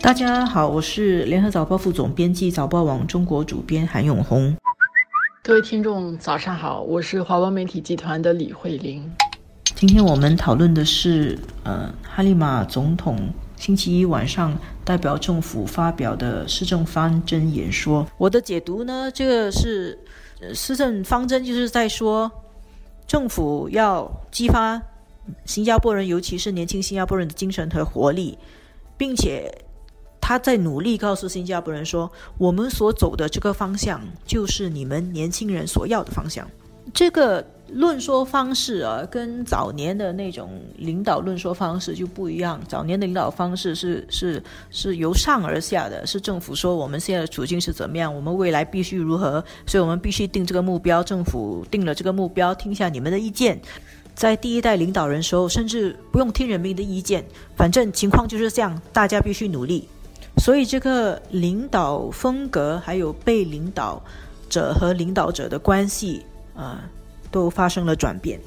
大家好，我是联合早报副总编辑、早报网中国主编韩永红。各位听众，早上好，我是华文媒体集团的李慧玲。今天我们讨论的是，呃，哈利马总统星期一晚上代表政府发表的施政方针演说。我的解读呢，这个是施政方针，就是在说政府要激发新加坡人，尤其是年轻新加坡人的精神和活力，并且。他在努力告诉新加坡人说：“我们所走的这个方向，就是你们年轻人所要的方向。”这个论说方式啊，跟早年的那种领导论说方式就不一样。早年的领导方式是是是由上而下的，是政府说我们现在的处境是怎么样，我们未来必须如何，所以我们必须定这个目标。政府定了这个目标，听一下你们的意见。在第一代领导人时候，甚至不用听人民的意见，反正情况就是这样，大家必须努力。所以，这个领导风格，还有被领导者和领导者的关系，啊，都发生了转变。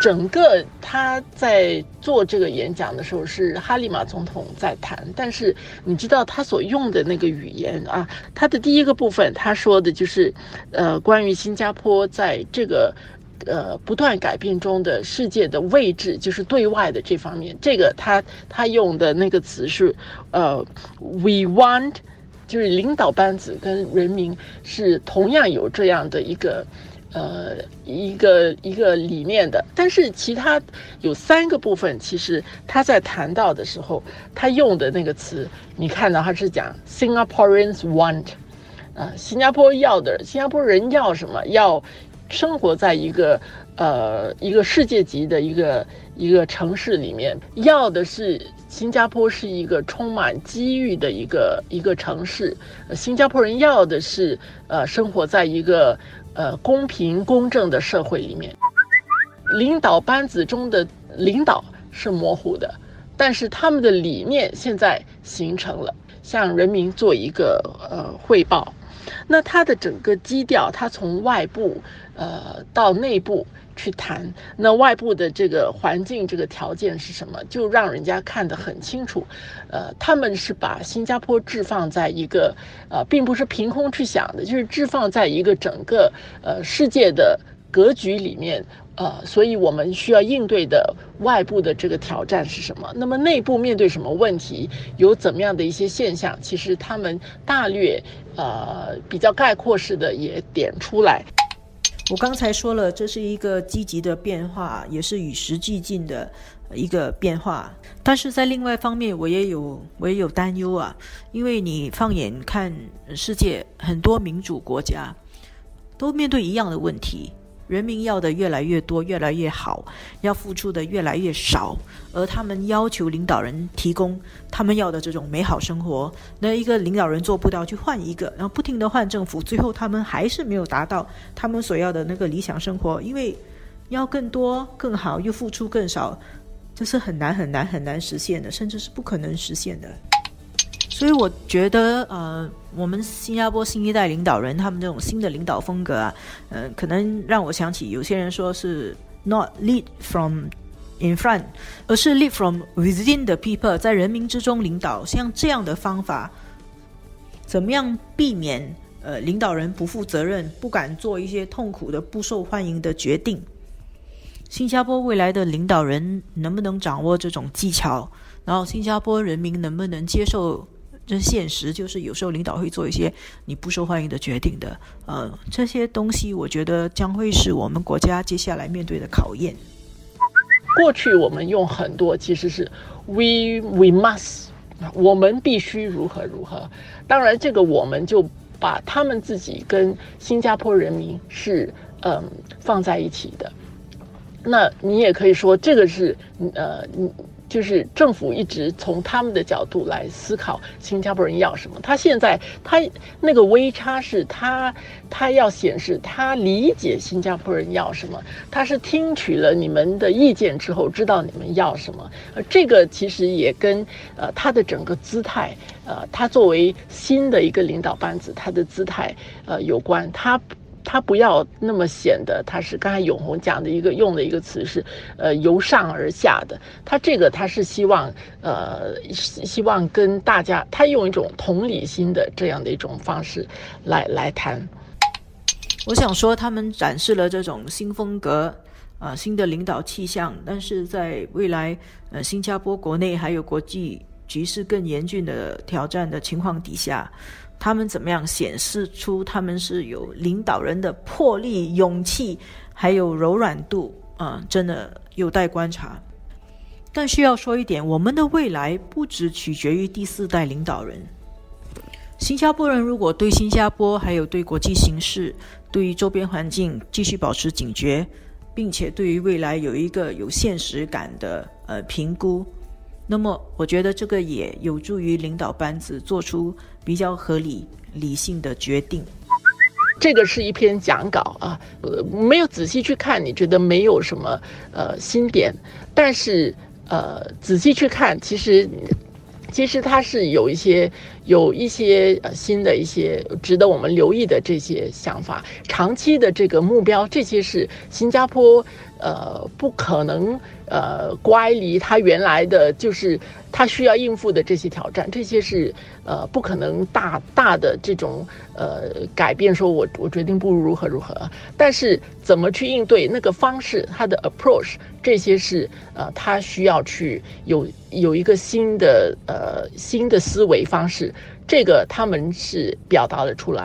整个他在做这个演讲的时候，是哈利马总统在谈，但是你知道他所用的那个语言啊，他的第一个部分，他说的就是，呃，关于新加坡在这个。呃，不断改变中的世界的位置，就是对外的这方面。这个他他用的那个词是，呃，we want，就是领导班子跟人民是同样有这样的一个，呃，一个一个理念的。但是其他有三个部分，其实他在谈到的时候，他用的那个词，你看到他是讲 Singaporeans want，啊，新加坡要的，新加坡人要什么？要。生活在一个呃一个世界级的一个一个城市里面，要的是新加坡是一个充满机遇的一个一个城市。新加坡人要的是呃生活在一个呃公平公正的社会里面。领导班子中的领导是模糊的，但是他们的理念现在形成了，向人民做一个呃汇报。那他的整个基调，他从外部。呃，到内部去谈，那外部的这个环境、这个条件是什么，就让人家看得很清楚。呃，他们是把新加坡置放在一个呃，并不是凭空去想的，就是置放在一个整个呃世界的格局里面。呃，所以我们需要应对的外部的这个挑战是什么？那么内部面对什么问题，有怎么样的一些现象？其实他们大略呃比较概括式的也点出来。我刚才说了，这是一个积极的变化，也是与时俱进的一个变化。但是在另外方面，我也有我也有担忧啊，因为你放眼看世界，很多民主国家都面对一样的问题。人民要的越来越多，越来越好，要付出的越来越少，而他们要求领导人提供他们要的这种美好生活，那一个领导人做不到，去换一个，然后不停的换政府，最后他们还是没有达到他们所要的那个理想生活，因为要更多、更好，又付出更少，这是很难、很难、很难实现的，甚至是不可能实现的。所以我觉得，呃，我们新加坡新一代领导人他们这种新的领导风格啊，呃，可能让我想起有些人说是 not lead from in front，而是 lead from within the people，在人民之中领导。像这样的方法，怎么样避免呃领导人不负责任，不敢做一些痛苦的、不受欢迎的决定？新加坡未来的领导人能不能掌握这种技巧？然后新加坡人民能不能接受？这现实就是有时候领导会做一些你不受欢迎的决定的，呃，这些东西我觉得将会是我们国家接下来面对的考验。过去我们用很多其实是 we we must，我们必须如何如何。当然，这个我们就把他们自己跟新加坡人民是嗯放在一起的。那你也可以说这个是呃。就是政府一直从他们的角度来思考新加坡人要什么。他现在他那个微差是他他要显示他理解新加坡人要什么，他是听取了你们的意见之后知道你们要什么。呃，这个其实也跟呃他的整个姿态，呃，他作为新的一个领导班子，他的姿态呃有关。他他不要那么显得他是刚才永红讲的一个用的一个词是呃由上而下的，他这个他是希望呃希望跟大家他用一种同理心的这样的一种方式来来谈。我想说，他们展示了这种新风格。啊，新的领导气象，但是在未来，呃，新加坡国内还有国际局势更严峻的挑战的情况底下，他们怎么样显示出他们是有领导人的魄力、勇气，还有柔软度啊？真的有待观察。但需要说一点，我们的未来不只取决于第四代领导人。新加坡人如果对新加坡还有对国际形势、对于周边环境继续保持警觉。并且对于未来有一个有现实感的呃评估，那么我觉得这个也有助于领导班子做出比较合理、理性的决定。这个是一篇讲稿啊，呃，没有仔细去看，你觉得没有什么呃新点，但是呃仔细去看，其实其实它是有一些。有一些呃新的一些值得我们留意的这些想法，长期的这个目标，这些是新加坡呃不可能呃乖离它原来的就是它需要应付的这些挑战，这些是呃不可能大大的这种呃改变。说我我决定不如何如何，但是怎么去应对那个方式，它的 approach 这些是呃他需要去有有一个新的呃新的思维方式。这个他们是表达了出来，